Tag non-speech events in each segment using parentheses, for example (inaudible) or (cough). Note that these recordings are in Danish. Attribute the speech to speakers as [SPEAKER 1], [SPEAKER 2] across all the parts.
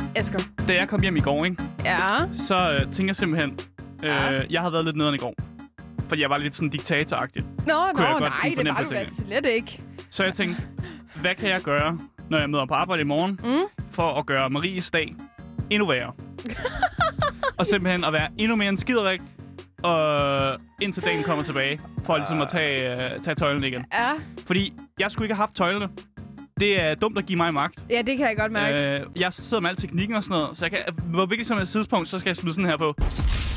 [SPEAKER 1] Øh, Asger.
[SPEAKER 2] da jeg kom hjem i går, ikke,
[SPEAKER 1] Ja.
[SPEAKER 2] så øh, tænker jeg simpelthen, øh,
[SPEAKER 1] Ja.
[SPEAKER 2] jeg havde været lidt nederen i går. Fordi jeg var lidt sådan diktatoragtig.
[SPEAKER 1] Nå,
[SPEAKER 2] Kunne jeg
[SPEAKER 1] nå,
[SPEAKER 2] godt
[SPEAKER 1] nej,
[SPEAKER 2] sådan
[SPEAKER 1] det
[SPEAKER 2] fornemme
[SPEAKER 1] var
[SPEAKER 2] på
[SPEAKER 1] du da
[SPEAKER 2] tingene.
[SPEAKER 1] slet ikke.
[SPEAKER 2] Så jeg tænkte, hvad kan jeg gøre, når jeg møder på arbejde i morgen,
[SPEAKER 1] Mm.
[SPEAKER 2] for at gøre Maries dag endnu værre? (laughs) og simpelthen at være endnu mere en skiderik, og indtil dagen kommer tilbage, for ligesom at tage, uh, tage tøjlerne igen.
[SPEAKER 1] Ja.
[SPEAKER 2] Fordi jeg skulle ikke have haft tøjlerne. Det er dumt at give mig magt.
[SPEAKER 1] ja, det kan jeg godt mærke.
[SPEAKER 2] Øh, jeg sidder med al teknikken og sådan noget, så jeg kan, hvor virkelig som et tidspunkt, så skal jeg smide sådan her på.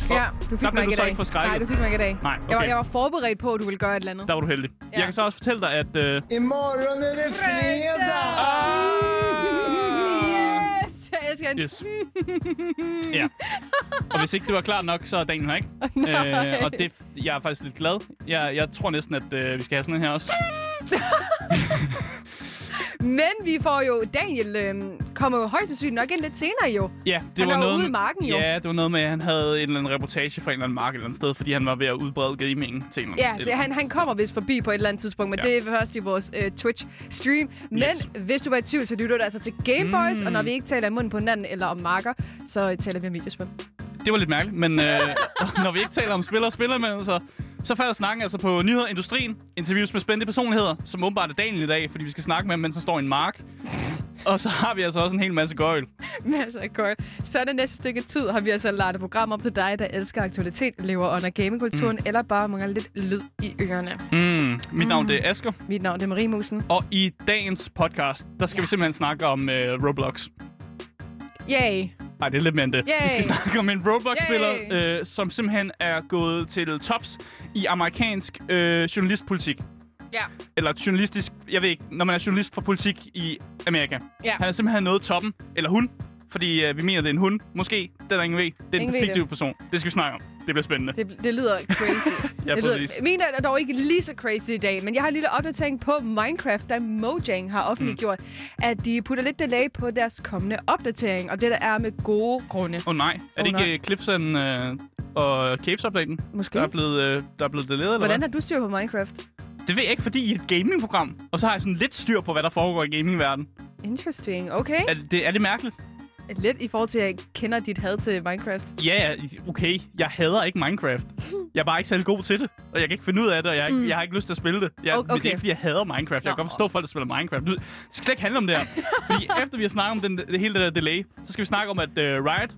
[SPEAKER 1] ja, du fik mig
[SPEAKER 2] du
[SPEAKER 1] ikke i dag.
[SPEAKER 2] ikke.
[SPEAKER 1] Nej, du fik mig ikke i dag.
[SPEAKER 2] Nej,
[SPEAKER 1] Jeg, var,
[SPEAKER 2] okay.
[SPEAKER 1] jeg var forberedt på, at du ville gøre et eller andet.
[SPEAKER 2] Der var du heldig.
[SPEAKER 1] Ja.
[SPEAKER 2] Jeg kan så også fortælle dig, at... Øh,
[SPEAKER 3] Imorgon er det fredag!
[SPEAKER 1] Yes! Jeg elsker en...
[SPEAKER 2] Yes. ja. Og hvis ikke det var klart nok, så er dagen her, ikke? (laughs) øh, og det, jeg er faktisk lidt glad. Jeg, jeg tror næsten, at øh, vi skal have sådan en her også. (laughs)
[SPEAKER 1] Men vi får jo... Daniel øh, kommer jo højst sandsynligt nok ind lidt senere jo.
[SPEAKER 2] Ja, det
[SPEAKER 1] Han
[SPEAKER 2] var
[SPEAKER 1] er
[SPEAKER 2] noget,
[SPEAKER 1] ude i marken, jo.
[SPEAKER 2] Ja, det var noget med, at han havde en eller anden reportage fra en eller anden mark et eller andet sted, fordi han var ved at udbrede gaming til en eller
[SPEAKER 1] Ja, så han, han kommer vist forbi på et eller andet tidspunkt, men
[SPEAKER 2] Ja.
[SPEAKER 1] det er først i vores øh, Twitch-stream. Men
[SPEAKER 2] Yes.
[SPEAKER 1] hvis du var i tvivl, så lytter du altså til Gameboys,
[SPEAKER 2] Mm.
[SPEAKER 1] og når vi ikke taler i munden på hinanden eller om marker, så taler vi om videospil.
[SPEAKER 2] Det var lidt mærkeligt, men øh, (laughs) når vi ikke taler om spillere og spillermændelser, så falder snakken altså på nyheder i industrien, interviews med spændende personligheder, som åbenbart er Daniel i dag, fordi vi skal snakke med ham, mens han står i en mark. Og så har vi altså også en hel masse gøjl. (laughs)
[SPEAKER 1] Masser af godt. Så det næste stykke tid har vi altså lavet et program op til dig, der elsker aktualitet, lever under gamingkulturen, mm. eller bare mangler lidt lyd i ørerne.
[SPEAKER 2] Mm, mit navn det er Asker,
[SPEAKER 1] Mit navn det er Marie Musen.
[SPEAKER 2] og i dagens podcast, der skal yes. vi simpelthen snakke om øh, Roblox.
[SPEAKER 1] Yay!
[SPEAKER 2] Nej, det er lidt mere end det.
[SPEAKER 1] Yay.
[SPEAKER 2] Vi skal snakke om en Roblox-spiller, øh, som simpelthen er gået til tops i amerikansk øh, journalistpolitik.
[SPEAKER 1] Ja.
[SPEAKER 2] Eller journalistisk, jeg ved ikke, når man er journalist for politik i Amerika.
[SPEAKER 1] Ja.
[SPEAKER 2] Han er simpelthen nået toppen, eller hun, fordi øh, vi mener, det er en hun. Måske, det er der ingen ved. Det er
[SPEAKER 1] Ingen
[SPEAKER 2] en fiktiv
[SPEAKER 1] det.
[SPEAKER 2] person. Det skal vi snakke om. Det bliver spændende.
[SPEAKER 1] Det, det lyder crazy. (laughs)
[SPEAKER 2] Ja,
[SPEAKER 1] det lyder, min er dog ikke lige så crazy i dag, men jeg har en lille opdatering på Minecraft, da Mojang har offentliggjort, mm. at de putter lidt delay på deres kommende opdatering, og det der er med gode grunde.
[SPEAKER 2] Åh oh, nej, er det ikke
[SPEAKER 1] nej.
[SPEAKER 2] øh, Cliffsen øh, og Caves-updaten,
[SPEAKER 1] Måske.
[SPEAKER 2] der er blevet, øh, der er blevet delayet, eller
[SPEAKER 1] Hvordan
[SPEAKER 2] hvad?
[SPEAKER 1] har du styr på Minecraft?
[SPEAKER 2] Det ved jeg ikke, fordi I er et gamingprogram, og så har jeg sådan lidt styr på, hvad der foregår i gamingverdenen.
[SPEAKER 1] Interesting. Okay.
[SPEAKER 2] Er det, er det mærkeligt?
[SPEAKER 1] Lidt i forhold til, at jeg kender dit had til Minecraft.
[SPEAKER 2] Ja, ja, okay. Jeg hader ikke Minecraft. Jeg er bare ikke særlig god til det. Og jeg kan ikke finde ud af det, og jeg, mm. jeg har ikke lyst til at spille det. Jeg,
[SPEAKER 1] O-
[SPEAKER 2] Men det er
[SPEAKER 1] okay.
[SPEAKER 2] ikke, fordi jeg hader Minecraft. Jeg kan godt forstå folk, der spiller Minecraft. Det skal slet ikke handle om det her. fordi (laughs) efter vi har snakket om den, det hele det der delay, så skal vi snakke om, at uh, Riot,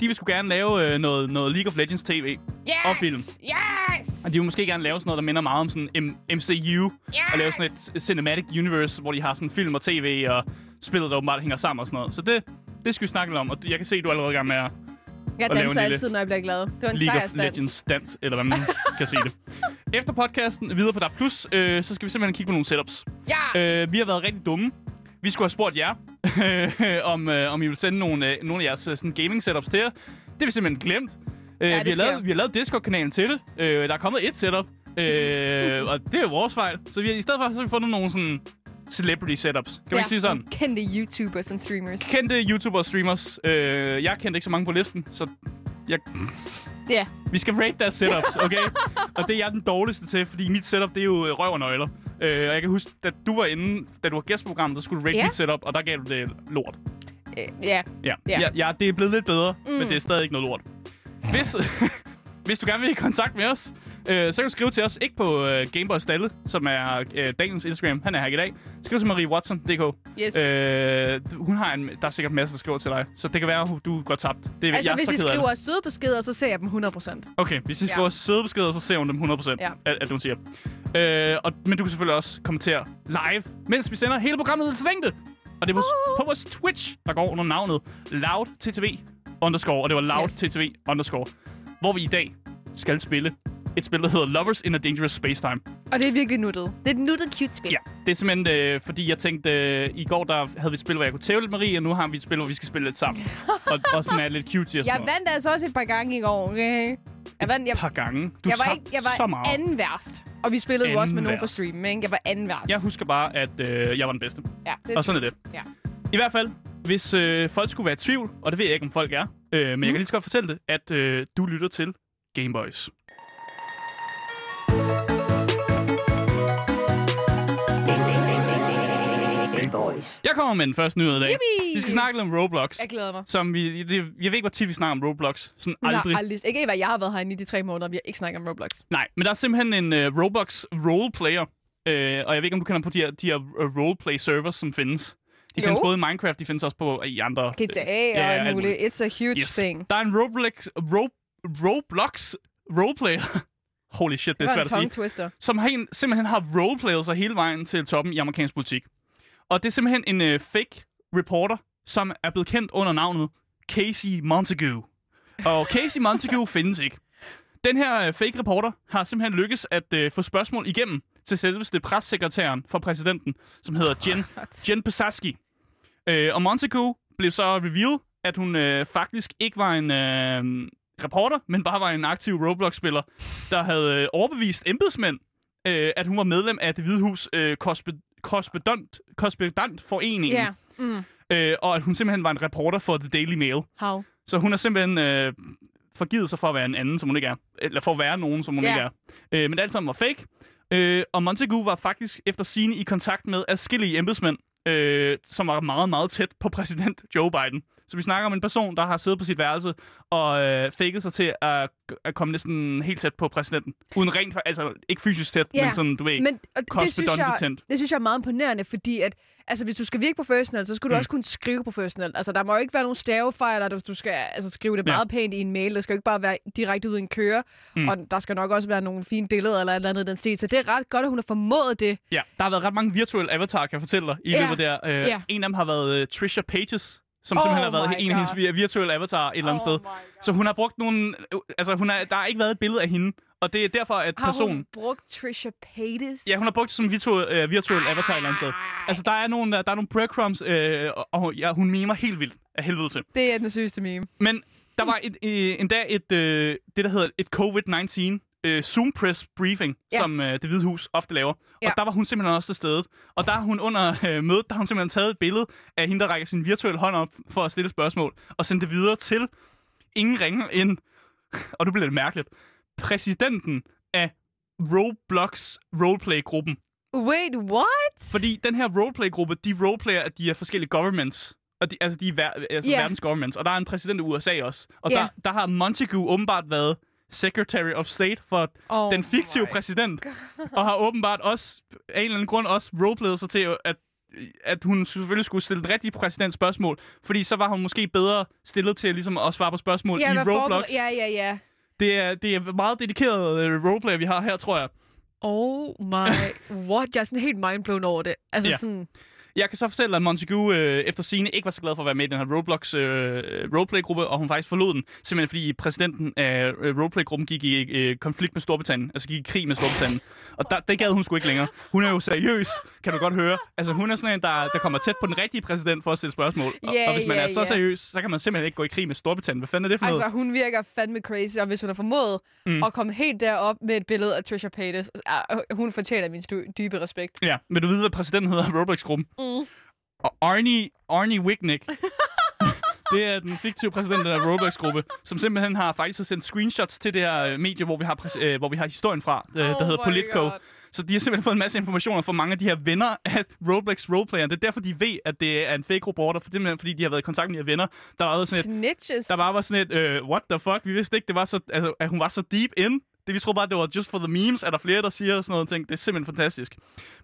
[SPEAKER 2] de vil sgu gerne lave uh, noget, noget League of Legends TV.
[SPEAKER 1] Yes!
[SPEAKER 2] Og film.
[SPEAKER 1] Yes!
[SPEAKER 2] Og de vil måske gerne lave sådan noget, der minder meget om sådan M- MCU.
[SPEAKER 1] Yes!
[SPEAKER 2] Og lave sådan et cinematic universe, hvor de har sådan film og tv og spillet, der åbenbart hænger sammen og sådan noget. Så det, det skal vi snakke lidt om. Og jeg kan se, at du er allerede i gang med at
[SPEAKER 1] Jeg danser altid, når jeg bliver glad. Det var en
[SPEAKER 2] League of. Legends dans, eller hvad man (laughs) kan sige det. Efter podcasten videre på DAB+, øh, så skal vi simpelthen kigge på nogle setups.
[SPEAKER 1] Ja!
[SPEAKER 2] Øh, vi har været rigtig dumme. Vi skulle have spurgt jer, (laughs) om, øh, om I vil sende nogle, øh, nogle af jeres øh, sådan gaming setups til jer. Det har vi simpelthen glemt. Øh,
[SPEAKER 1] det
[SPEAKER 2] vi, har lavet, vi har lavet Discord-kanalen til det. Øh, der er kommet et setup, øh, (laughs) og det er jo vores fejl. Så vi, har- i stedet for så har vi fundet nogle sådan celebrity setups. Kan man ikke sige sådan?
[SPEAKER 1] Kendte YouTubers og streamers.
[SPEAKER 2] Kendte YouTuber og streamers. Øh, jeg kendte ikke så mange på listen, så jeg,
[SPEAKER 1] Ja.
[SPEAKER 2] vi skal rate deres setups, (laughs) okay? og det er jeg den dårligste til, fordi mit setup, det er jo øh, røv og nøgler. Øh, og jeg kan huske, da du var inde, da du var gæstprogram, der skulle du rate
[SPEAKER 1] Ja.
[SPEAKER 2] mit setup, og der gav du det lort.
[SPEAKER 1] Øh, ja.
[SPEAKER 2] Ja,
[SPEAKER 1] Ja.
[SPEAKER 2] ja. ja det er blevet lidt bedre, mm. men det er stadig ikke noget lort. Hvis, (laughs) hvis du gerne vil i kontakt med os, øh, så kan du skrive til os, ikke på øh, Gameboy Stalle, som er øh, Daniels Instagram, han er her i dag. Skriv til mariewatson.dk.
[SPEAKER 1] Yes.
[SPEAKER 2] Øh, hun har en, der er sikkert masser, der skriver til dig, så det kan være, at du går tabt. Det er,
[SPEAKER 1] altså,
[SPEAKER 2] jeg
[SPEAKER 1] hvis I skriver søde beskeder, så ser jeg dem 100%.
[SPEAKER 2] Okay, hvis I
[SPEAKER 1] Ja.
[SPEAKER 2] skriver søde beskeder, så ser hun dem 100%,
[SPEAKER 1] Ja.
[SPEAKER 2] at, at hun siger. Øh, og, men du kan selvfølgelig også kommentere live, mens vi sender hele programmet til længde. Og det er på,
[SPEAKER 1] Uh.
[SPEAKER 2] på vores Twitch, der går under navnet LoudTTV underscore, og det var LoudTTV yes. underscore, hvor vi i dag skal spille et spil, der hedder Lovers in a Dangerous Spacetime.
[SPEAKER 1] Og det er virkelig nuttet. Det er et nuttet cute spil.
[SPEAKER 2] Ja, det er simpelthen, øh, fordi jeg tænkte, øh, i går der havde vi et spil, hvor jeg kunne tæve lidt Marie, og nu har vi et spil, hvor vi skal spille lidt sammen. og, og sådan er lidt cute og sådan
[SPEAKER 1] Jeg
[SPEAKER 2] noget.
[SPEAKER 1] vandt altså også et par gange i går, okay? Jeg vandt, jeg,
[SPEAKER 2] Et par gange. Du
[SPEAKER 1] jeg var, ikke, jeg var
[SPEAKER 2] så meget.
[SPEAKER 1] anden værst. Og vi spillede jo også med
[SPEAKER 2] Anden
[SPEAKER 1] nogen på streamen, ikke? Jeg var anden værst.
[SPEAKER 2] Jeg husker bare, at øh, jeg var den bedste.
[SPEAKER 1] ja, det
[SPEAKER 2] Og sådan er det.
[SPEAKER 1] Ja.
[SPEAKER 2] I hvert fald, hvis øh, folk skulle være i tvivl, og det ved jeg ikke, om folk er, øh, men mm. jeg kan lige så godt fortælle det, at øh, du lytter til Gameboys. Jeg kommer med den første nyhed i dag.
[SPEAKER 1] Yippie!
[SPEAKER 2] Vi skal snakke lidt om Roblox.
[SPEAKER 1] Jeg glæder mig.
[SPEAKER 2] Som vi, det, jeg ved ikke, hvor tit vi snakker om Roblox. Sådan
[SPEAKER 1] Jeg
[SPEAKER 2] aldrig.
[SPEAKER 1] har aldrig, ikke hvad jeg har været herinde i de tre måneder, vi har ikke snakket om Roblox.
[SPEAKER 2] Nej, men der er simpelthen en uh, Roblox roleplayer. Uh, og jeg ved ikke, om du kender på de her, de her uh, roleplay servers, som findes. De
[SPEAKER 1] Jo.
[SPEAKER 2] findes både i Minecraft, de findes også på i andre...
[SPEAKER 1] GTA
[SPEAKER 2] ja,
[SPEAKER 1] og
[SPEAKER 2] alt
[SPEAKER 1] muligt. It's a huge
[SPEAKER 2] Yes.
[SPEAKER 1] thing.
[SPEAKER 2] Der er en Roblox, Ro, Roblox roleplayer. (laughs) Holy shit, det
[SPEAKER 1] Det
[SPEAKER 2] er svært at sige.
[SPEAKER 1] twister.
[SPEAKER 2] Som har en, simpelthen har roleplayet sig hele vejen til toppen i amerikansk politik. Og det er simpelthen en øh, fake reporter, som er blevet kendt under navnet Casey Montague. Og Casey Montague (laughs) findes ikke. Den her øh, fake reporter har simpelthen lykkes at øh, få spørgsmål igennem til selveste pressekretæren for præsidenten, som hedder Jen, (laughs) Jen Psaki. Øh, og Montague blev så revealed, at hun øh, faktisk ikke var en øh, reporter, men bare var en aktiv Roblox-spiller, der havde øh, overbevist embedsmænd, øh, at hun var medlem af det hvide hus øh, korrespe- korrespondent, korrespondentforeningen,
[SPEAKER 1] Ja. Mm.
[SPEAKER 2] øh, og at hun simpelthen var en reporter for The Daily Mail.
[SPEAKER 1] How?
[SPEAKER 2] Så hun har simpelthen øh, forgivet sig for at være en anden, som hun ikke er. Eller for at være nogen, som hun
[SPEAKER 1] Ja.
[SPEAKER 2] ikke er. Øh, men alt sammen var fake. Øh, og Montague var faktisk efter sine i kontakt med adskillige embedsmænd, øh, som var meget, meget tæt på præsident Joe Biden. Så vi snakker om en person, der har siddet på sit værelse og øh, faked sig til at, at komme næsten helt tæt på præsidenten. Uden rent, altså ikke fysisk tæt,
[SPEAKER 1] Ja,
[SPEAKER 2] men sådan, du ved,
[SPEAKER 1] Men det, synes jeg,
[SPEAKER 2] korrespondent.
[SPEAKER 1] det synes jeg er meget imponerende, fordi at, altså, hvis du skal virke professionelt, så skal du
[SPEAKER 2] Mm.
[SPEAKER 1] også kunne skrive professionelt. Altså, der må jo ikke være nogen stavefejl, eller du skal altså, skrive det
[SPEAKER 2] Ja.
[SPEAKER 1] meget pænt i en mail. Det skal jo ikke bare være direkte ud i en køre.
[SPEAKER 2] Mm.
[SPEAKER 1] Og der skal nok også være nogle fine billeder eller et eller andet den stil. Så det er ret godt, at hun har formået det.
[SPEAKER 2] Ja, der har været ret mange virtuelle avatarer, kan jeg fortælle dig, i
[SPEAKER 1] Ja.
[SPEAKER 2] løbet der. Øh,
[SPEAKER 1] Ja.
[SPEAKER 2] En af dem har været uh, Trisha Pages, som
[SPEAKER 1] Oh
[SPEAKER 2] simpelthen har været en af hendes virtuelle avatarer et eller andet sted. Så hun har brugt nogle... Altså, hun er, der har ikke været et billede af hende, og det er derfor, at
[SPEAKER 1] Har
[SPEAKER 2] personen...
[SPEAKER 1] hun brugt Trisha Paytas?
[SPEAKER 2] Ja, hun har brugt det som virtuel, øh, virtuel avatar et eller andet sted. Altså, der er nogle, der, er nogle breadcrumbs, øh, og- og ja, hun mimer helt vildt af helvede til.
[SPEAKER 1] Det er den sygeste meme.
[SPEAKER 2] Men der var et, øh, endda et, øh, det, der hedder et COVID-19 øh, Zoom Press Briefing, ja. Som øh, det hvide hus ofte laver.
[SPEAKER 1] Ja.
[SPEAKER 2] Og der var hun simpelthen også til stede. Og der har hun under øh, mødet, der har hun simpelthen taget et billede af hende, der rækker sin virtuelle hånd op for at stille spørgsmål, og sendt det videre til ingen ringer end, og det bliver lidt mærkeligt, præsidenten af Roblox Roleplay-gruppen.
[SPEAKER 1] Wait, what?
[SPEAKER 2] Fordi den her roleplay-gruppe, de roleplayer, at de er forskellige governments. Og de, altså, de er ver- altså
[SPEAKER 1] Ja.
[SPEAKER 2] verdens governments. Og der er en præsident i USA også. Og
[SPEAKER 1] Ja.
[SPEAKER 2] der, der har Montague åbenbart været Secretary of State for
[SPEAKER 1] Oh
[SPEAKER 2] den fiktive præsident. Og har åbenbart også, af en eller anden grund, også roleplayet sig til, at at hun selvfølgelig skulle stille det rigtige præsident spørgsmål, fordi så var hun måske bedre stillet til ligesom at svare på spørgsmål
[SPEAKER 1] Ja,
[SPEAKER 2] i Roblox.
[SPEAKER 1] Ja, ja, ja.
[SPEAKER 2] Det, er, det er meget dedikeret uh, roleplayer, vi har her, tror jeg.
[SPEAKER 1] Oh my... (laughs) What? Jeg er sådan helt mindblown over det. Altså
[SPEAKER 2] Ja.
[SPEAKER 1] sådan...
[SPEAKER 2] Jeg kan så fortælle, at Montague øh, efter sine ikke var så glad for at være med i den her Roblox øh, roleplay-gruppe, og hun faktisk forlod den, simpelthen fordi præsidenten af øh, roleplay-gruppen gik i øh, konflikt med Storbritannien, altså gik i krig med Storbritannien. Og der, det gad hun sgu ikke længere. Hun er jo seriøs, kan du godt høre. Altså hun er sådan en, der, der kommer tæt på den rigtige præsident for at stille spørgsmål. Og,
[SPEAKER 1] Ja,
[SPEAKER 2] og hvis man
[SPEAKER 1] ja,
[SPEAKER 2] er så
[SPEAKER 1] ja.
[SPEAKER 2] seriøs, så kan man simpelthen ikke gå i krig med Storbritannien. Hvad fanden er det for noget?
[SPEAKER 1] Altså, hun virker fandme crazy, og hvis hun har formået
[SPEAKER 2] Mm.
[SPEAKER 1] at komme helt derop med et billede af Trisha Paytas, uh, hun fortjener min dybe respekt.
[SPEAKER 2] Ja, men du ved, hvad præsidenten hedder Roblox-gruppen?
[SPEAKER 1] Mm.
[SPEAKER 2] Og Arnie, Arnie Wignick. (laughs) det er den fiktive præsident af Roblox-gruppe, som simpelthen har faktisk sendt screenshots til det her øh, medie, hvor vi har, præs- øh, hvor vi har historien fra, øh, der
[SPEAKER 1] Oh
[SPEAKER 2] hedder
[SPEAKER 1] my
[SPEAKER 2] Politico.
[SPEAKER 1] God.
[SPEAKER 2] Så de har simpelthen fået en masse informationer fra mange af de her venner af Roblox roleplayer. Det er derfor, de ved, at det er en fake reporter, for simpelthen fordi de har været i kontakt med de her venner. Der var sådan et,
[SPEAKER 1] Snitches.
[SPEAKER 2] der bare var sådan et, øh, what the fuck, vi vidste ikke, det var så, altså, at hun var så deep in. Det, vi troede bare, det var just for the memes, er der flere, der siger sådan noget ting. Det er simpelthen fantastisk.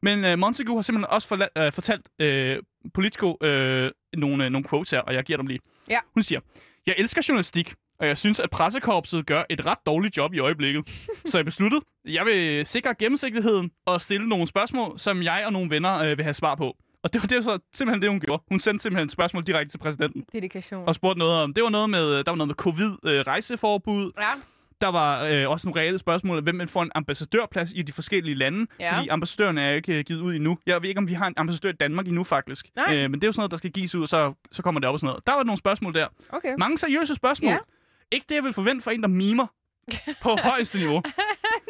[SPEAKER 2] Men øh, Montague har simpelthen også forla- øh, fortalt øh, Politico øh, nogle, øh, nogle quotes her, og jeg giver dem lige.
[SPEAKER 1] Ja.
[SPEAKER 2] Hun siger, jeg elsker journalistik, og jeg synes, at pressekorpset gør et ret dårligt job i øjeblikket. (laughs) Så jeg besluttede, at jeg vil sikre gennemsigtigheden og stille nogle spørgsmål, som jeg og nogle venner øh, vil have svar på. Og det var det, var så simpelthen det, hun gjorde. Hun sendte simpelthen et spørgsmål direkte til præsidenten
[SPEAKER 1] Dedikation.
[SPEAKER 2] og spurgte noget om. Det var noget med, der var noget med covid, øh, rejseforbud.
[SPEAKER 1] Ja.
[SPEAKER 2] Der var øh, også nogle reelle spørgsmål, hvem man får en ambassadørplads i de forskellige lande.
[SPEAKER 1] Ja.
[SPEAKER 2] Fordi ambassadøren er jo ikke øh, givet ud endnu. Jeg ved ikke, om vi har en ambassadør i Danmark endnu, faktisk.
[SPEAKER 1] Nej.
[SPEAKER 2] Øh, men det er jo sådan noget, der skal gives ud, og så, så kommer det op og sådan noget. Der var nogle spørgsmål der.
[SPEAKER 1] Okay.
[SPEAKER 2] Mange seriøse spørgsmål.
[SPEAKER 1] Ja.
[SPEAKER 2] Ikke det, jeg vil forvente for en, der mimer på (laughs) højeste niveau.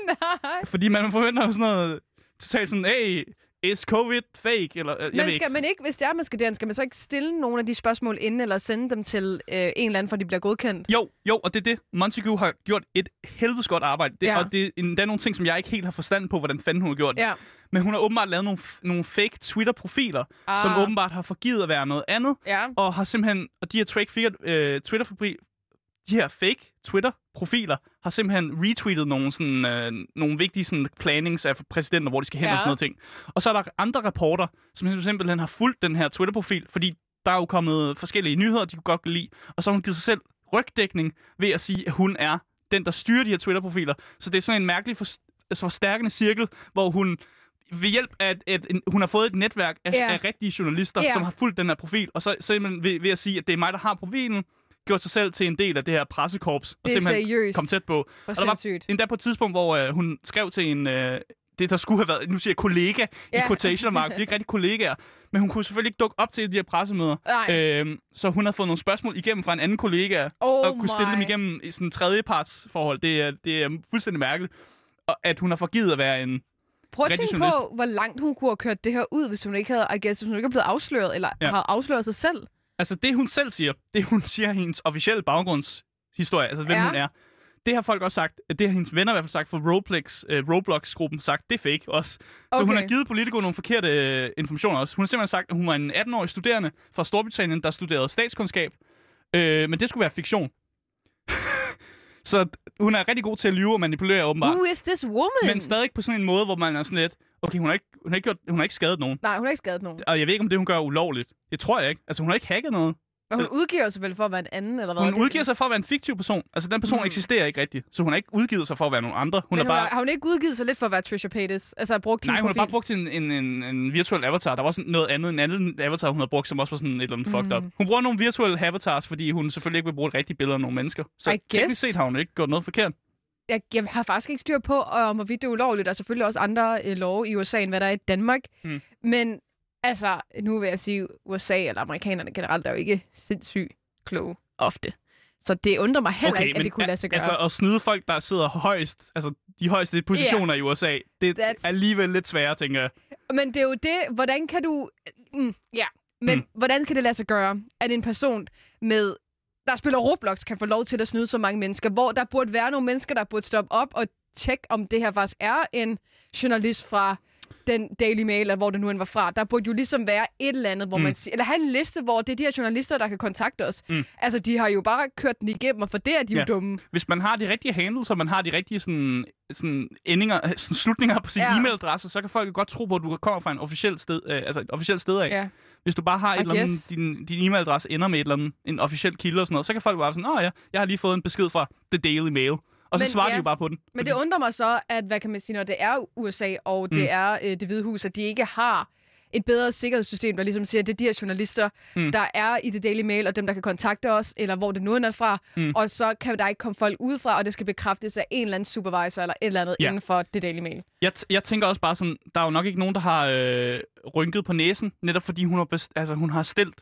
[SPEAKER 1] Nej.
[SPEAKER 2] Fordi man forventer jo sådan noget totalt sådan, hey, is COVID fake? Eller, øh, jeg
[SPEAKER 1] Men skal
[SPEAKER 2] ikke.
[SPEAKER 1] man ikke, hvis det er, man skal det, skal man så ikke stille nogle af de spørgsmål inden, eller sende dem til øh, en eller anden, for de bliver godkendt?
[SPEAKER 2] Jo, jo, og det er det. Montague har gjort et helvedes godt arbejde. Det,
[SPEAKER 1] Ja.
[SPEAKER 2] Og det er endda nogle ting, som jeg ikke helt har forstand på, hvordan fanden hun har gjort.
[SPEAKER 1] Ja.
[SPEAKER 2] Men hun har åbenbart lavet nogle, nogle fake Twitter-profiler,
[SPEAKER 1] Ah.
[SPEAKER 2] som åbenbart har forgivet at være noget andet.
[SPEAKER 1] Ja.
[SPEAKER 2] Og har simpelthen, og de her track figure, øh, Twitter de her fake Twitter-profiler har simpelthen retweetet nogle, sådan, øh, nogle vigtige sådan, plannings af præsidenter, hvor de skal hen
[SPEAKER 1] Ja.
[SPEAKER 2] og sådan noget ting. Og så er der andre rapporter, som simpelthen har fulgt den her Twitter-profil, fordi der er jo kommet forskellige nyheder, de kunne godt lide, og så har hun givet sig selv rygdækning ved at sige, at hun er den, der styrer de her Twitter-profiler. Så det er sådan en mærkelig for, altså forstærkende cirkel, hvor hun ved hjælp af, at, at hun har fået et netværk af,
[SPEAKER 1] Ja.
[SPEAKER 2] af rigtige journalister,
[SPEAKER 1] Ja.
[SPEAKER 2] som har fulgt den her profil, og så simpelthen ved, ved at sige, at det er mig, der har profilen, gjort sig selv til en del af det her pressekorps, og
[SPEAKER 1] Det er
[SPEAKER 2] simpelthen
[SPEAKER 1] seriøst.
[SPEAKER 2] kom tæt på.
[SPEAKER 1] For
[SPEAKER 2] og der var endda på et tidspunkt, hvor øh, hun skrev til en, øh, det der skulle have været, nu siger jeg kollega, ja. I quotation mark, (laughs) det er ikke rigtig kollegaer, men hun kunne selvfølgelig ikke dukke op til de her pressemøder.
[SPEAKER 1] Nej.
[SPEAKER 2] Øhm, så hun havde fået nogle spørgsmål igennem fra en anden kollega,
[SPEAKER 1] Oh
[SPEAKER 2] og kunne stille dem
[SPEAKER 1] my.
[SPEAKER 2] igennem i sådan en tredjepartsforhold. Det er, det er fuldstændig mærkeligt. Og at hun har forgivet at være en...
[SPEAKER 1] Prøv at tænke på, hvor langt hun kunne have kørt det her ud, hvis hun ikke havde, I guess, hvis hun ikke er blevet afsløret, eller. Ja. har afsløret sig selv.
[SPEAKER 2] Altså det, hun selv siger, det hun (laughs) siger er hendes officielle baggrundshistorie, altså hvem
[SPEAKER 1] ja.
[SPEAKER 2] hun er. Det har folk også sagt, det har hendes venner i hvert fald sagt fra Roblox, øh, Roblox-gruppen sagt, det er fake også. Så
[SPEAKER 1] Okay.
[SPEAKER 2] hun har givet politikere nogle forkerte øh, informationer også. Hun har simpelthen sagt, at hun var en 18-årig studerende fra Storbritannien, der studerede statskundskab. Øh, men det skulle være fiktion. (laughs) så hun er rigtig god til at lyve og manipulere åbenbart.
[SPEAKER 1] Who is this woman?
[SPEAKER 2] Men stadig på sådan en måde, hvor man er sådan lidt, okay, hun har ikke, hun har ikke, gjort, hun har ikke skadet nogen.
[SPEAKER 1] Nej, hun har ikke skadet nogen.
[SPEAKER 2] Og jeg ved ikke, om det, hun gør, er ulovligt. Det tror jeg ikke. Altså, hun har ikke hacket noget.
[SPEAKER 1] Men hun udgiver sig vel for at være en anden, eller hvad?
[SPEAKER 2] Hun udgiver sig for at være en fiktiv person. Altså, den person
[SPEAKER 1] Mm.
[SPEAKER 2] mm. eksisterer ikke rigtigt. Så hun har ikke udgivet sig for at være nogen andre. Hun
[SPEAKER 1] Men
[SPEAKER 2] har bare...
[SPEAKER 1] har hun ikke udgivet sig lidt for at være Trisha Paytas? Altså har brugt
[SPEAKER 2] Nej, hun har bare brugt en, en, en, en virtuel avatar. Der var sådan noget andet, en anden avatar, hun har brugt, som også var sådan et eller andet fucked up.
[SPEAKER 1] Mm.
[SPEAKER 2] Hun bruger nogle virtuelle avatars, fordi hun selvfølgelig ikke vil bruge et rigtigt billede af nogle mennesker. Så
[SPEAKER 1] I
[SPEAKER 2] teknisk
[SPEAKER 1] guess.
[SPEAKER 2] set har hun ikke gjort noget forkert.
[SPEAKER 1] Jeg, jeg har faktisk ikke styr på, om hvorvidt det er ulovligt. Der er selvfølgelig også andre øh, love i USA, end hvad der er i Danmark.
[SPEAKER 2] Mm.
[SPEAKER 1] Men altså, nu vil jeg sige, USA eller amerikanerne generelt er jo ikke sindssygt kloge ofte. Så det undrer mig heller ikke, at det kunne lade sig gøre.
[SPEAKER 2] Altså, at snyde folk, der sidder højst, altså de højeste positioner i USA, det er
[SPEAKER 1] That's-
[SPEAKER 2] alligevel lidt sværere, tænker jeg.
[SPEAKER 1] Men det er jo det, hvordan kan du... Mm, ja, men mm. hvordan kan det lade sig gøre, at en person med der spiller Roblox, kan få lov til at snyde så mange mennesker, hvor der burde være nogle mennesker, der burde stoppe op og tjekke, om det her faktisk er en journalist fra den Daily Mail, eller hvor det nu end var fra. Der burde jo ligesom være et eller andet, hvor mm. man siger, eller have en liste, hvor det er de her journalister, der kan kontakte os.
[SPEAKER 2] Mm.
[SPEAKER 1] Altså, de har jo bare kørt den igennem, og for det er de ja. Jo dumme.
[SPEAKER 2] Hvis man har de rigtige handles, og man har de rigtige sådan, sådan endinger, (laughs) sådan slutninger på sin
[SPEAKER 1] Ja.
[SPEAKER 2] ja. e-mailadresse, så kan folk jo godt tro på, at du kommer fra en officiel sted, øh, altså et officielt sted af.
[SPEAKER 1] Ja.
[SPEAKER 2] Hvis du bare har et
[SPEAKER 1] I
[SPEAKER 2] eller andet,
[SPEAKER 1] guess.
[SPEAKER 2] din, din e-mailadresse ender med et eller andet, en officiel kilde og sådan noget, så kan folk bare være sådan, åh ja, jeg har lige fået en besked fra The Daily Mail. Og så
[SPEAKER 1] Men
[SPEAKER 2] svarer
[SPEAKER 1] ja.
[SPEAKER 2] de jo bare på den.
[SPEAKER 1] Men det undrer mig så, at hvad kan man sige, når det er USA, og det
[SPEAKER 2] Mm.
[SPEAKER 1] er øh, det hvide hus, at de ikke har et bedre sikkerhedssystem, der ligesom siger, at det er de her journalister, mm. Der er i det Daily Mail, og dem, der kan kontakte os, eller hvor det nu er fra,
[SPEAKER 2] Mm.
[SPEAKER 1] og så kan der ikke komme folk udefra, og det skal bekræftes af en eller anden supervisor, eller et eller andet
[SPEAKER 2] Ja.
[SPEAKER 1] inden for det Daily Mail.
[SPEAKER 2] Jeg, t- jeg tænker også bare sådan, der er jo nok ikke nogen, der har øh, rynket på næsen, netop fordi hun har, best- altså, hun har stillet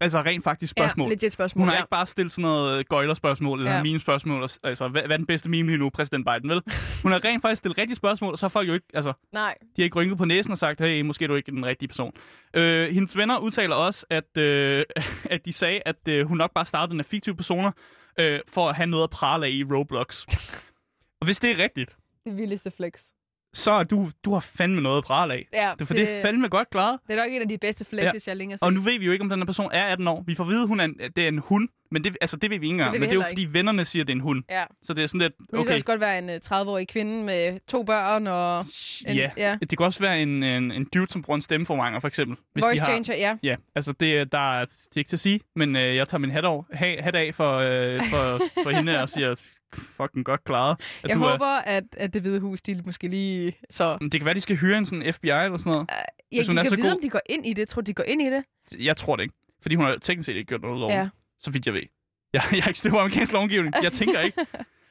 [SPEAKER 2] altså rent faktisk spørgsmål.
[SPEAKER 1] Ja, legit spørgsmål,
[SPEAKER 2] Hun har
[SPEAKER 1] ja.
[SPEAKER 2] ikke bare stillet sådan noget gøjlerspørgsmål eller
[SPEAKER 1] Ja.
[SPEAKER 2] meme-spørgsmål. Altså, hvad, hvad er den bedste meme lige nu, præsident Biden, vel? Hun har rent faktisk stillet rigtige spørgsmål, og så har folk jo ikke, altså,
[SPEAKER 1] Nej.
[SPEAKER 2] de har ikke rynket på næsen og sagt, hey, måske er du ikke den rigtige person. Øh, hendes venner udtaler også, at, øh, (laughs) at de sagde, at øh, hun nok bare startede med fiktive personer, øh, for at have noget at prale af i Roblox. (laughs) og hvis det er rigtigt,
[SPEAKER 1] Det vildeste flex.
[SPEAKER 2] Så er du, du har fandme noget at prale af.
[SPEAKER 1] Ja,
[SPEAKER 2] Det, for det er fandme godt klaret.
[SPEAKER 1] det er nok en af de bedste flexes, ja. jeg længe har set.
[SPEAKER 2] Og nu ved vi jo ikke, om den her person er 18 år. Vi får at vide, at hun er en, det er en hund, men det, altså, det ved vi ikke engang.
[SPEAKER 1] Det vi
[SPEAKER 2] men det er jo fordi vennerne siger, at det er en hund.
[SPEAKER 1] Ja.
[SPEAKER 2] Så det er sådan lidt,
[SPEAKER 1] Hun kan
[SPEAKER 2] okay,
[SPEAKER 1] også godt være en øh, 30-årig kvinde med to børn og en,
[SPEAKER 2] ja.
[SPEAKER 1] ja.
[SPEAKER 2] Det kan også være en, en, en dude, som bruger en stemmeforvrænger, for eksempel. Hvis
[SPEAKER 1] voice
[SPEAKER 2] de har,
[SPEAKER 1] changer, ja.
[SPEAKER 2] Ja, altså det, der, er- det er ikke til at sige, men øh, jeg tager min hat, over, ha, hat af for, øh, for, for hende og siger, fucking godt klaret. At
[SPEAKER 1] Jeg
[SPEAKER 2] du er-
[SPEAKER 1] håber, at, at det hvide hus, de måske lige... Så
[SPEAKER 2] Men Det kan være, de skal hyre en sådan FBI eller sådan noget.
[SPEAKER 1] jeg
[SPEAKER 2] hun er
[SPEAKER 1] kan
[SPEAKER 2] så
[SPEAKER 1] vide,
[SPEAKER 2] god-
[SPEAKER 1] om de går ind i det. Tror de går ind i det?
[SPEAKER 2] Jeg tror det ikke. Fordi hun har teknisk set ikke gjort noget lovligt, Ja. så vidt jeg ved. (laughs) Jeg, jeg har ikke styr på amerikansk lovgivning. Jeg tænker ikke. (laughs)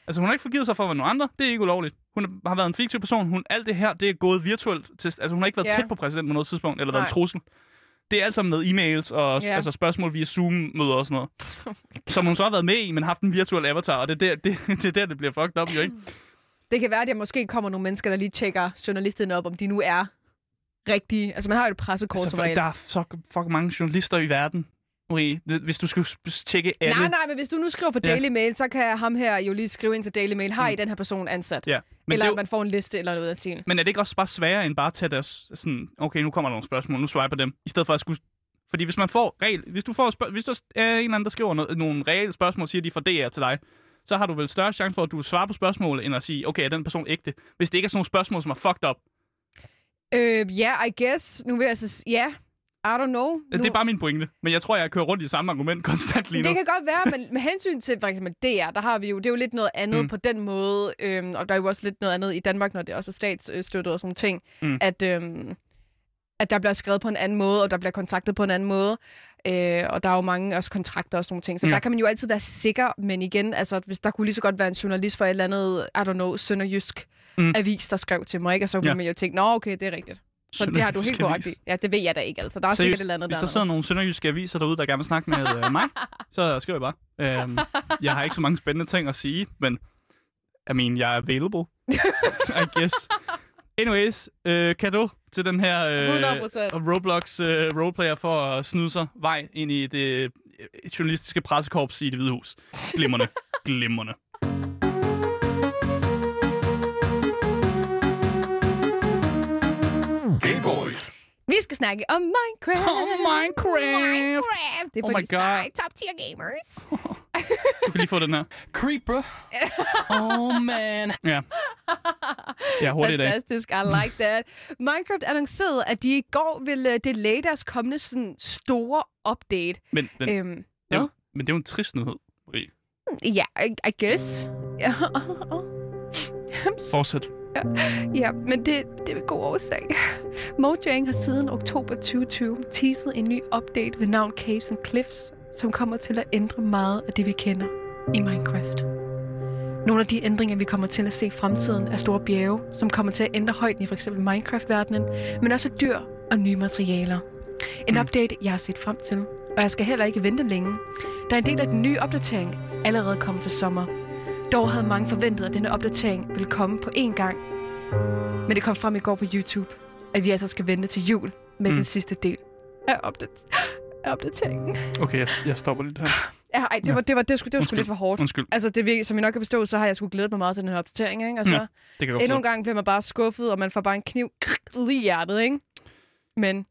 [SPEAKER 2] Altså, hun har ikke forgivet sig for at være nogen andre. Det er ikke ulovligt. Hun har været en fiktiv person. Hun, alt det her, det er gået virtuelt. Til, altså, hun har ikke været
[SPEAKER 1] Ja.
[SPEAKER 2] tæt på præsidenten på noget tidspunkt, eller været
[SPEAKER 1] Nej.
[SPEAKER 2] en trussel. Det er alt sammen med e-mails og
[SPEAKER 1] Ja.
[SPEAKER 2] altså, spørgsmål via Zoom-møder og sådan noget. (laughs) som hun så har været med i, men haft en virtuel avatar, og det er der, det, (laughs) det, er der, det bliver fucked up, jo ikke?
[SPEAKER 1] Det kan være, at der måske kommer nogle mennesker, der lige tjekker journalisterne op, om de nu er rigtige... Altså, man har jo et pressekort
[SPEAKER 2] Altså,
[SPEAKER 1] som regel.
[SPEAKER 2] der er så fucking mange journalister i verden. Marie, hvis du skulle tjekke alle...
[SPEAKER 1] Nej, nej, men hvis du nu skriver for
[SPEAKER 2] Ja.
[SPEAKER 1] Daily Mail, så kan ham her jo lige skrive ind til Daily Mail, har I den her person ansat?
[SPEAKER 2] Ja, men
[SPEAKER 1] eller
[SPEAKER 2] er jo-
[SPEAKER 1] man får en liste eller noget af stil.
[SPEAKER 2] Men er det ikke også bare sværere end bare at tage deres sådan, okay, nu kommer der nogle spørgsmål, nu svarer jeg på dem, i stedet for at skulle... Fordi hvis man får regel, hvis du får hvis der er en eller anden, der skriver noget, nogle reelle spørgsmål, siger, de fra DR til dig, så har du vel større chance for, at du svarer på spørgsmålet, end at sige, okay, er den person ægte? Hvis det ikke er sådan nogle spørgsmål, som er fucked up.
[SPEAKER 1] Øh, ja, I guess. Nu vil jeg så... Ja, I don't know. Nu...
[SPEAKER 2] Det er bare min pointe. Men jeg tror, jeg kører rundt i samme argument konstant lige nu.
[SPEAKER 1] Det kan godt være, men med hensyn til for eksempel DR, der har vi jo, det er jo lidt noget andet
[SPEAKER 2] Mm.
[SPEAKER 1] mm. på den måde, øhm, og der er jo også lidt noget andet i Danmark, når det også er statsstøttet og sådan ting,
[SPEAKER 2] Mm.
[SPEAKER 1] at, øhm, at der bliver skrevet på en anden måde, og der bliver kontaktet på en anden måde, øh, og der er jo mange også kontrakter og sådan nogle ting, så
[SPEAKER 2] Ja.
[SPEAKER 1] der kan man jo altid være sikker, men igen, altså, hvis der kunne lige så godt være en journalist for et eller andet, I don't know, sønderjysk
[SPEAKER 2] Mm.
[SPEAKER 1] mm. avis, der skrev til mig, ikke? og så kunne
[SPEAKER 2] Ja.
[SPEAKER 1] man jo tænke, nå okay, det er rigtigt. Så det har du helt korrekt i. Ja, det ved jeg da ikke, altså. Der er
[SPEAKER 2] Seriøst,
[SPEAKER 1] sikkert et eller andet
[SPEAKER 2] Hvis der
[SPEAKER 1] der.
[SPEAKER 2] sidder nogle sønderjyske aviser derude, der gerne vil snakke med øh, mig, (laughs) så skriver jeg bare. Øhm, jeg har ikke så mange spændende ting at sige, men I mean, jeg er available. (laughs) I guess. Anyways, øh, kado til den her øh,
[SPEAKER 1] 100%.
[SPEAKER 2] Roblox øh, roleplayer for at snyde sig vej ind i det øh, journalistiske pressekorps i det hvide hus. Glimrende. (laughs) Glimrende.
[SPEAKER 1] Vi skal snakke om Minecraft.
[SPEAKER 2] Om Minecraft.
[SPEAKER 1] Minecraft. Det er
[SPEAKER 2] Oh
[SPEAKER 1] for
[SPEAKER 2] my
[SPEAKER 1] de
[SPEAKER 2] God.
[SPEAKER 1] seje top tier gamers. (laughs)
[SPEAKER 2] Du kan lige få den her.
[SPEAKER 4] Creeper. (laughs) oh man.
[SPEAKER 2] Ja. Ja, hurtigt i dag.
[SPEAKER 1] Fantastisk, I like that. Minecraft annoncerede, at de i går ville delay deres kommende sådan, store update.
[SPEAKER 2] Men, men,
[SPEAKER 1] Øhm,
[SPEAKER 2] det er jo, men det er jo en trist nyhed. Marie.
[SPEAKER 1] ja, I, I guess. Ja, (laughs)
[SPEAKER 2] Fortsæt. (laughs)
[SPEAKER 1] ja, men det, det er ved god årsag. (laughs) Mojang har siden oktober 2020 teaset en ny update ved navn Caves and Cliffs, som kommer til at ændre meget af det, vi kender i Minecraft. Nogle af de ændringer, vi kommer til at se i fremtiden, er store bjerge, som kommer til at ændre højden i f.eks. Minecraft-verdenen, men også dyr og nye materialer. En
[SPEAKER 2] Mm.
[SPEAKER 1] update, jeg har set frem til, og jeg skal heller ikke vente længe. Er en del af den nye opdatering allerede kommet til sommer. Dog havde mange forventet, at denne opdatering ville komme på én gang. Men det kom frem i går på YouTube, at vi altså skal vente til jul med
[SPEAKER 2] Mm.
[SPEAKER 1] den sidste del af, opdat- af opdateringen.
[SPEAKER 2] Okay, jeg, jeg stopper lidt her.
[SPEAKER 1] Ja, ej, det
[SPEAKER 2] Ja.
[SPEAKER 1] var, det var, det var, det var sgu lidt for hårdt.
[SPEAKER 2] Undskyld.
[SPEAKER 1] Altså, det, vir- som I nok kan forstå, så har jeg sgu glædet mig meget til den her opdatering, ikke? Og så
[SPEAKER 2] Ja, Det kan
[SPEAKER 1] endnu en gang bliver man bare skuffet, og man får bare en kniv lige i hjertet, ikke? Men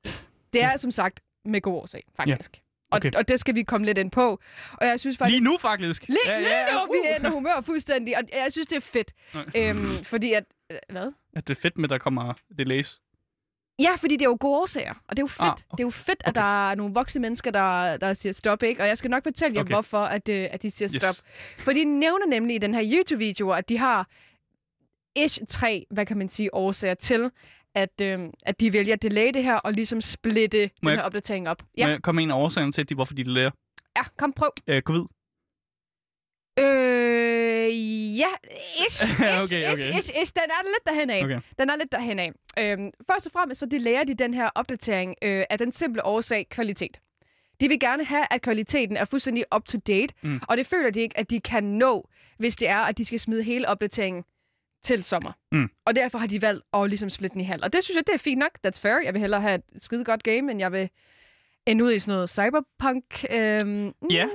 [SPEAKER 1] det er som sagt med god årsag, faktisk.
[SPEAKER 2] Okay.
[SPEAKER 1] Og, og det skal vi komme lidt ind på. Og jeg synes faktisk...
[SPEAKER 2] Lige nu, faktisk.
[SPEAKER 1] Lige, ja, lige nu,
[SPEAKER 2] uh.
[SPEAKER 1] vi ændrer humør fuldstændig, og jeg synes, det er fedt. Øhm, fordi at... øh, Hvad?
[SPEAKER 2] At det er fedt med, at der kommer delays.
[SPEAKER 1] Ja, fordi det er jo gode årsager, og det er jo fedt.
[SPEAKER 2] Ah,
[SPEAKER 1] Ah,
[SPEAKER 2] okay.
[SPEAKER 1] Det er jo fedt, at
[SPEAKER 2] Okay.
[SPEAKER 1] der er nogle voksne mennesker, der, der siger stop, ikke? Og jeg skal nok fortælle jer,
[SPEAKER 2] Okay.
[SPEAKER 1] hvorfor at, øh, at de siger
[SPEAKER 2] Yes.
[SPEAKER 1] stop. For de nævner nemlig i den her YouTube-video, at de har ish tre, hvad kan man sige, årsager til, at, øh, at de vælger at delay det her, og ligesom splitte
[SPEAKER 2] Må
[SPEAKER 1] den
[SPEAKER 2] jeg-
[SPEAKER 1] her opdatering op.
[SPEAKER 2] Ja.
[SPEAKER 1] Ja,
[SPEAKER 2] Men kom med en af til, de, hvorfor de lærer.
[SPEAKER 1] ja kom, prøv.
[SPEAKER 2] Øh, covid.
[SPEAKER 1] Øh, ja, ish, (laughs) ish,
[SPEAKER 2] Okay,
[SPEAKER 1] ish,
[SPEAKER 2] okay.
[SPEAKER 1] ish, ish, den er lidt derhen af.
[SPEAKER 2] Okay.
[SPEAKER 1] Den er lidt derhen af. Øhm, først og fremmest så de lærer de den her opdatering øh, af den simple årsag kvalitet. De vil gerne have, at kvaliteten er fuldstændig up to date,
[SPEAKER 2] Mm.
[SPEAKER 1] mm. og det føler de ikke, at de kan nå, hvis det er, at de skal smide hele opdateringen til sommer.
[SPEAKER 2] Mm.
[SPEAKER 1] Og derfor har de valgt at ligesom splitte den i halv. Og det synes jeg, det er fint nok. That's fair. Jeg vil hellere have et skide godt game, end jeg vil ende ud i sådan noget cyberpunk. Øhm,
[SPEAKER 2] Ja.
[SPEAKER 1] mm,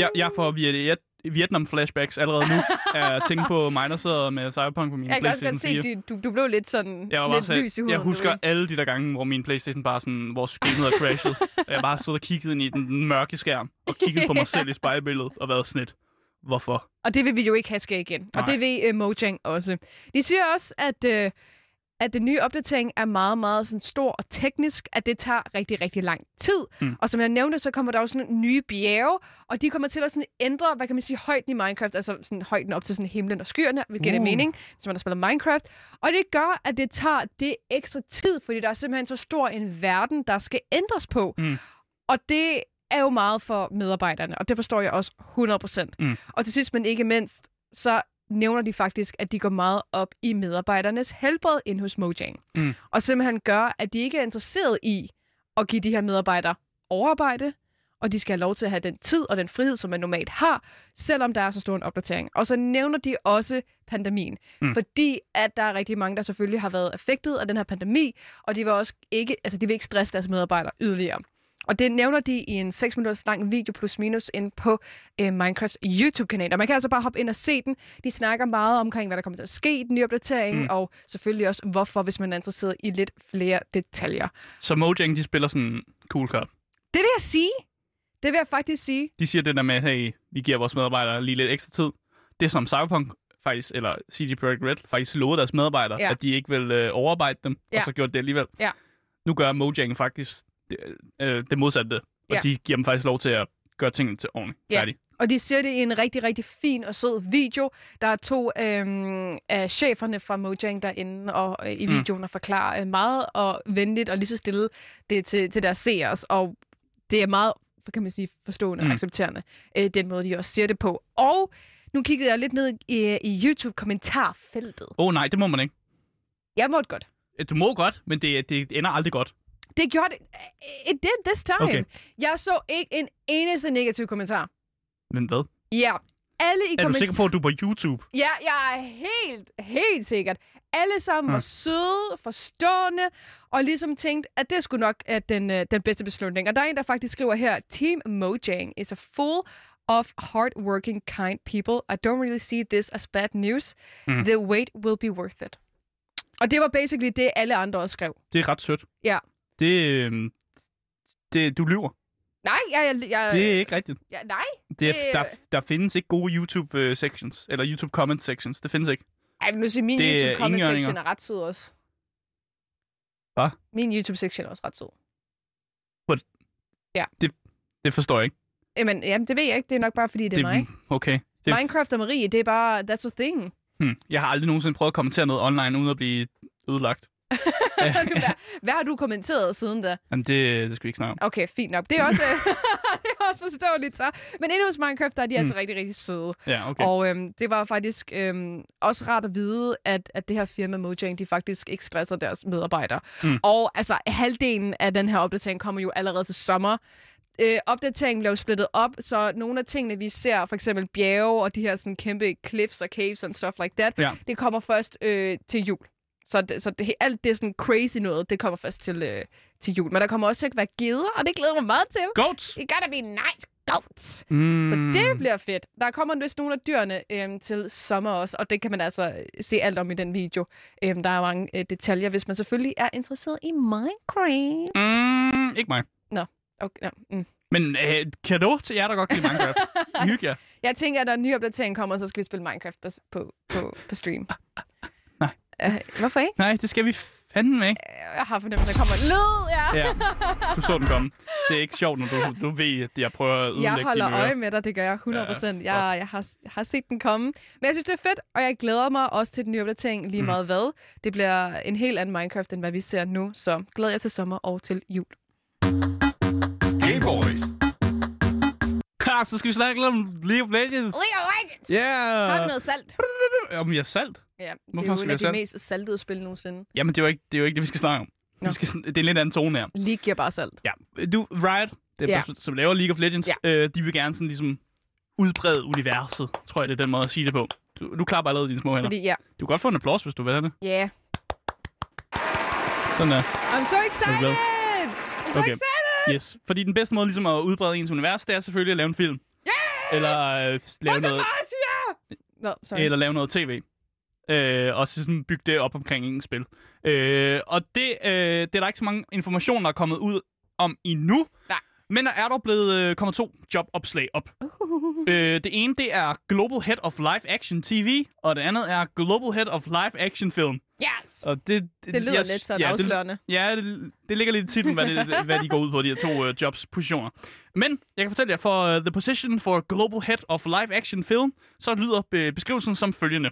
[SPEAKER 2] Jeg, jeg får via Vietnam-flashbacks allerede nu. Jeg tænker på mig, der sidder med Cyberpunk på min
[SPEAKER 1] Jeg kan også
[SPEAKER 2] PlayStation
[SPEAKER 1] godt
[SPEAKER 2] 4.
[SPEAKER 1] se, at du, du blev lidt sådan
[SPEAKER 2] Jeg, var
[SPEAKER 1] lidt
[SPEAKER 2] så,
[SPEAKER 1] lys i huden.
[SPEAKER 2] jeg husker alle de der gange, hvor min Playstation bare sådan, hvor screenet er crashet. og jeg bare sidder og kiggede ind i den mørke skærm, og kiggede på mig (laughs) selv i spejlbilledet, og været sådan lidt, hvorfor?
[SPEAKER 1] Og det vil vi jo ikke have ske igen. Og
[SPEAKER 2] Nej.
[SPEAKER 1] det vil uh, Mojang også. De siger også, at, uh, at den nye opdatering er meget, meget sådan stor og teknisk, at det tager rigtig, rigtig lang tid.
[SPEAKER 2] Mm.
[SPEAKER 1] Og som jeg nævnte, så kommer der også sådan nye bjerge, og de kommer til at sådan ændre, hvad kan man sige, højden i Minecraft, altså sådan højden op til sådan himlen og skyerne, hvilket uh. Mening, hvis man har spillet Minecraft. Og det gør, at det tager det ekstra tid, fordi der er simpelthen så stor en verden, der skal ændres på.
[SPEAKER 2] Mm.
[SPEAKER 1] Og det er jo meget for medarbejderne, og det forstår jeg også 100%.
[SPEAKER 2] Mm.
[SPEAKER 1] Og til sidst, men ikke mindst, så nævner de faktisk, at de går meget op i medarbejdernes helbred ind hos Mojang.
[SPEAKER 2] Mm.
[SPEAKER 1] Og simpelthen gør, at de ikke er interesseret i at give de her medarbejdere overarbejde, og de skal have lov til at have den tid og den frihed, som man normalt har, selvom der er så stor en opdatering. Og så nævner de også pandemien,
[SPEAKER 2] Mm.
[SPEAKER 1] fordi at der er rigtig mange, der selvfølgelig har været affektet af den her pandemi, og de vil også ikke, altså de vil ikke stresse deres medarbejdere yderligere. Og det nævner de i en 6 minutters lang video plus minus ind på øh, Minecrafts YouTube-kanal. Og man kan altså bare hoppe ind og se den. De snakker meget omkring, hvad der kommer til at ske i den nye opdatering,
[SPEAKER 2] Mm.
[SPEAKER 1] og selvfølgelig også hvorfor, hvis man er interesseret i lidt flere detaljer.
[SPEAKER 2] Så Mojang, de spiller sådan cool cop.
[SPEAKER 1] Det vil jeg sige. Det vil jeg faktisk sige.
[SPEAKER 2] De siger det der med, hey, vi giver vores medarbejdere lige lidt ekstra tid. Det er som Cyberpunk faktisk, eller CD Projekt Red, faktisk lovede deres medarbejdere,
[SPEAKER 1] Ja.
[SPEAKER 2] at de ikke vil øh, overarbejde dem,
[SPEAKER 1] Ja.
[SPEAKER 2] og så gjorde det alligevel.
[SPEAKER 1] Ja.
[SPEAKER 2] Nu gør Mojang faktisk det, øh, det modsatte, og
[SPEAKER 1] Ja.
[SPEAKER 2] de giver dem faktisk lov til at gøre tingene til ordentligt.
[SPEAKER 1] Ja.
[SPEAKER 2] Færdig.
[SPEAKER 1] Og de siger det i en rigtig, rigtig fin og sød video. Der er to øhm, af cheferne fra Mojang derinde og øh, i
[SPEAKER 2] Mm.
[SPEAKER 1] videoen og forklarer øh, meget og venligt og lige så stille det til, til deres seere. Og det er meget, kan man sige, forstående og
[SPEAKER 2] Mm.
[SPEAKER 1] accepterende, øh, den måde, de også siger det på. Og nu kiggede jeg lidt ned i, i YouTube-kommentarfeltet.
[SPEAKER 2] Åh oh, nej, det må man ikke.
[SPEAKER 1] Jeg måtte godt.
[SPEAKER 2] Du må godt, men det, det ender aldrig godt.
[SPEAKER 1] Det gjorde det. It did this time.
[SPEAKER 2] Okay.
[SPEAKER 1] Jeg så ikke en eneste negativ kommentar.
[SPEAKER 2] Men hvad?
[SPEAKER 1] Ja, alle i
[SPEAKER 2] Er du sikker på, at du er på YouTube?
[SPEAKER 1] Ja, jeg er helt, helt sikkert. Alle sammen
[SPEAKER 2] Hmm.
[SPEAKER 1] var søde, forstående, og ligesom tænkt, at det skulle nok er den, øh, den bedste beslutning. Og der er en, der faktisk skriver her, Team Mojang is a full of hardworking, kind people. I don't really see this as bad news.
[SPEAKER 2] Mm.
[SPEAKER 1] The wait will be worth it. Og det var basically det, alle andre også skrev.
[SPEAKER 2] Det er ret sødt.
[SPEAKER 1] Ja.
[SPEAKER 2] Det, øh, det, du lyver.
[SPEAKER 1] Nej, jeg... jeg, jeg
[SPEAKER 2] Det er ikke rigtigt.
[SPEAKER 1] ja, nej.
[SPEAKER 2] Det er,
[SPEAKER 1] Det-
[SPEAKER 2] der, der findes ikke gode YouTube øh, sections, eller YouTube comment sections. Det findes ikke.
[SPEAKER 1] Ej, men nu siger min
[SPEAKER 2] Det er
[SPEAKER 1] YouTube comment
[SPEAKER 2] enhjørninger.
[SPEAKER 1] section er ret sød også.
[SPEAKER 2] Hvad?
[SPEAKER 1] Min YouTube section er også ret sød.
[SPEAKER 2] Det forstår jeg ikke.
[SPEAKER 1] Jamen, jamen, det ved jeg ikke. Det er nok bare, fordi det er mig.
[SPEAKER 2] Okay. Det,
[SPEAKER 1] Minecraft og Marie, det er bare, that's a thing.
[SPEAKER 2] hmm, jeg har aldrig nogensinde prøvet at kommentere noget online, uden at blive ødelagt. (laughs)
[SPEAKER 1] hvad, hvad har du kommenteret siden da?
[SPEAKER 2] Jamen, det, det skal vi ikke snakke om.
[SPEAKER 1] Okay, fint nok. Det er også, (laughs) det er også forståeligt så. Men inde hos Minecraft, der er de altså
[SPEAKER 2] Mm.
[SPEAKER 1] rigtig, rigtig søde.
[SPEAKER 2] Ja, okay.
[SPEAKER 1] Og øhm, det var faktisk øhm, også rart at vide, at, at det her firma Mojang, de faktisk ikke stresser deres medarbejdere.
[SPEAKER 2] Mm.
[SPEAKER 1] Og altså, halvdelen af den her opdatering kommer jo allerede til sommer. Øh, opdateringen bliver jo splittet op, så nogle af tingene, vi ser, for eksempel bjerge og de her sådan, kæmpe cliffs og caves and stuff like that,
[SPEAKER 2] Ja.
[SPEAKER 1] det kommer først øh, til jul. Så, det, så det, alt det sådan crazy noget, det kommer først til, øh, til jul. Men der kommer også til at være geder, og det glæder mig meget til.
[SPEAKER 2] Goats!
[SPEAKER 1] It gotta be nice goats.
[SPEAKER 2] Mm.
[SPEAKER 1] Så det bliver fedt. Der kommer vist nogle af dyrene øhm, til sommer også, og det kan man altså se alt om i den video. Øhm, der er mange øh, detaljer, hvis man selvfølgelig er interesseret i Minecraft.
[SPEAKER 2] Mm, ikke mig.
[SPEAKER 1] Okay, ja, mm.
[SPEAKER 2] Men øh, kado til jer, der godt kan lide Minecraft. (laughs) Hygge jer.
[SPEAKER 1] Jeg tænker, at når en ny opdatering kommer, så skal vi spille Minecraft på, på, på, på stream.
[SPEAKER 2] Nej.
[SPEAKER 1] Øh, hvorfor ikke?
[SPEAKER 2] Nej, det skal vi fandme ikke.
[SPEAKER 1] Jeg har fornemmelsen, at der kommer en lyd, ja.
[SPEAKER 2] Ja, du så den komme. Det er ikke sjovt, når du, du ved, at jeg prøver at ødelægge
[SPEAKER 1] Jeg holder øje med dig, det gør jeg 100%.
[SPEAKER 2] Ja,
[SPEAKER 1] Ja, jeg, jeg, har, jeg har set den komme. Men jeg synes, det er fedt, og jeg glæder mig også til den nye opdatering lige
[SPEAKER 2] Mm.
[SPEAKER 1] meget hvad. Det bliver en helt anden Minecraft, end hvad vi ser nu. Så glæder jeg til sommer og til jul.
[SPEAKER 5] Game Boys.
[SPEAKER 2] Ha, så skal vi snakke lidt om League of Legends.
[SPEAKER 1] League of Legends!
[SPEAKER 2] Ja.
[SPEAKER 1] Har vi noget salt?
[SPEAKER 2] Om vi har salt?
[SPEAKER 1] Ja,
[SPEAKER 2] Hvorfor
[SPEAKER 1] det er jo
[SPEAKER 2] vi
[SPEAKER 1] af de mest saltede spil nogensinde.
[SPEAKER 2] Jamen, det er jo ikke det, er jo ikke det vi skal snakke om.
[SPEAKER 1] Nå.
[SPEAKER 2] Vi skal, det er en lidt anden tone her.
[SPEAKER 1] League giver bare salt.
[SPEAKER 2] Ja, du, Riot, det er
[SPEAKER 1] Ja.
[SPEAKER 2] ja. som laver League of Legends,
[SPEAKER 1] Ja.
[SPEAKER 2] øh, de vil gerne sådan ligesom udbrede universet, tror jeg, det er den måde at sige det på. Du, du klapper allerede dine små hænder.
[SPEAKER 1] Fordi, ja.
[SPEAKER 2] Du kan godt få en applaus, hvis du vil have det.
[SPEAKER 1] Yeah.
[SPEAKER 2] Sådan der.
[SPEAKER 1] I'm so excited! I'm so
[SPEAKER 2] Okay.
[SPEAKER 1] excited!
[SPEAKER 2] Yes. Fordi den bedste måde ligesom at udbrede ens univers, det er selvfølgelig at lave en film.
[SPEAKER 1] Yes!
[SPEAKER 2] Eller øh, lave noget,
[SPEAKER 1] Nå, sorry.
[SPEAKER 2] eller lave noget tv. Øh, og så sådan bygge det op omkring en spil. Øh, og det, øh, det er der ikke så mange informationer, der er kommet ud om endnu.
[SPEAKER 1] Nej.
[SPEAKER 2] Men der er dog blevet øh, kommet to jobopslag op. Øh, det ene, det er Global Head of Live Action TV, og det andet er Global Head of Live Action Film.
[SPEAKER 1] Yes!
[SPEAKER 2] Og det, det,
[SPEAKER 1] Det lyder
[SPEAKER 2] jeg-
[SPEAKER 1] lidt sådan
[SPEAKER 2] ja,
[SPEAKER 1] afslørende.
[SPEAKER 2] Det, ja, det, det ligger lidt i titlen, hvad, det, (laughs) hvad de går ud på, de her to uh, jobs positioner. Men jeg kan fortælle jer, for uh, The Position for Global Head of Live Action Film, så lyder be- beskrivelsen som følgende.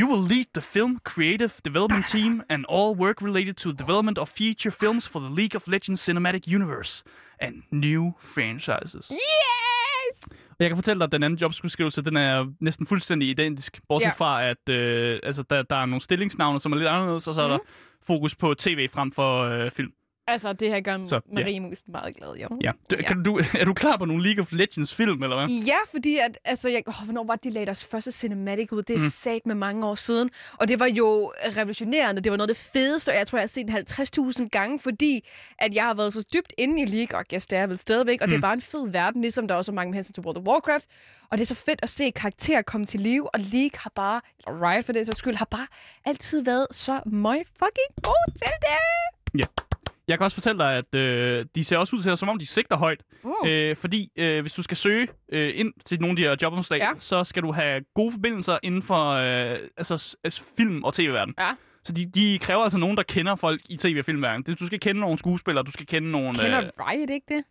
[SPEAKER 2] You will lead the film creative development team and all work related to development of feature films for the League of Legends Cinematic Universe and new franchises.
[SPEAKER 1] Yes!
[SPEAKER 2] Og Jeg kan fortælle dig, at den anden jobsbeskrivelse, den er næsten fuldstændig identisk. Bortset
[SPEAKER 1] Ja.
[SPEAKER 2] fra, at øh, altså, der, der er nogle stillingsnavne, som er lidt anderledes, og så er
[SPEAKER 1] Mhm.
[SPEAKER 2] der fokus på tv frem for øh, film.
[SPEAKER 1] Altså, det her gør
[SPEAKER 2] Så,
[SPEAKER 1] så,
[SPEAKER 2] ja.
[SPEAKER 1] Marie Musen meget glad, jo.
[SPEAKER 2] Ja. Du,
[SPEAKER 1] Ja.
[SPEAKER 2] kan du, er du klar på nogle League of Legends film, eller hvad?
[SPEAKER 1] Ja, fordi at, altså, jeg, åh, hvornår var det, de lagde deres første cinematic ud? Det er
[SPEAKER 2] Mm.
[SPEAKER 1] sat med mange år siden. Og det var jo revolutionerende. Det var noget af det fedeste, og jeg tror, jeg har set den 50.000 gange, fordi at jeg har været så dybt inde i League, og det er jeg vel stadigvæk, og mm. det er
[SPEAKER 2] Mm.
[SPEAKER 1] bare en fed verden, ligesom der også er mange med hensyn til World of Warcraft. Og det er så fedt at se karakterer komme til live, og League har bare, eller Riot for det sags skyld, har bare altid været så møg fucking god til det.
[SPEAKER 2] Jeg kan også fortælle dig, at øh, de ser også ud til, som om de sigter højt.
[SPEAKER 1] Uh.
[SPEAKER 2] Øh, fordi øh, hvis du skal søge øh, ind til nogle af de her jobomslag,
[SPEAKER 1] Ja.
[SPEAKER 2] så skal du have gode forbindelser inden for øh, altså, altså, film- og tv-verden.
[SPEAKER 1] Ja.
[SPEAKER 2] Så de, de kræver altså nogen, der kender folk i tv- og filmverden. Det- Du skal kende nogle skuespillere, du skal kende nogle...
[SPEAKER 1] Kender
[SPEAKER 2] Øh,
[SPEAKER 1] Riot ikke det?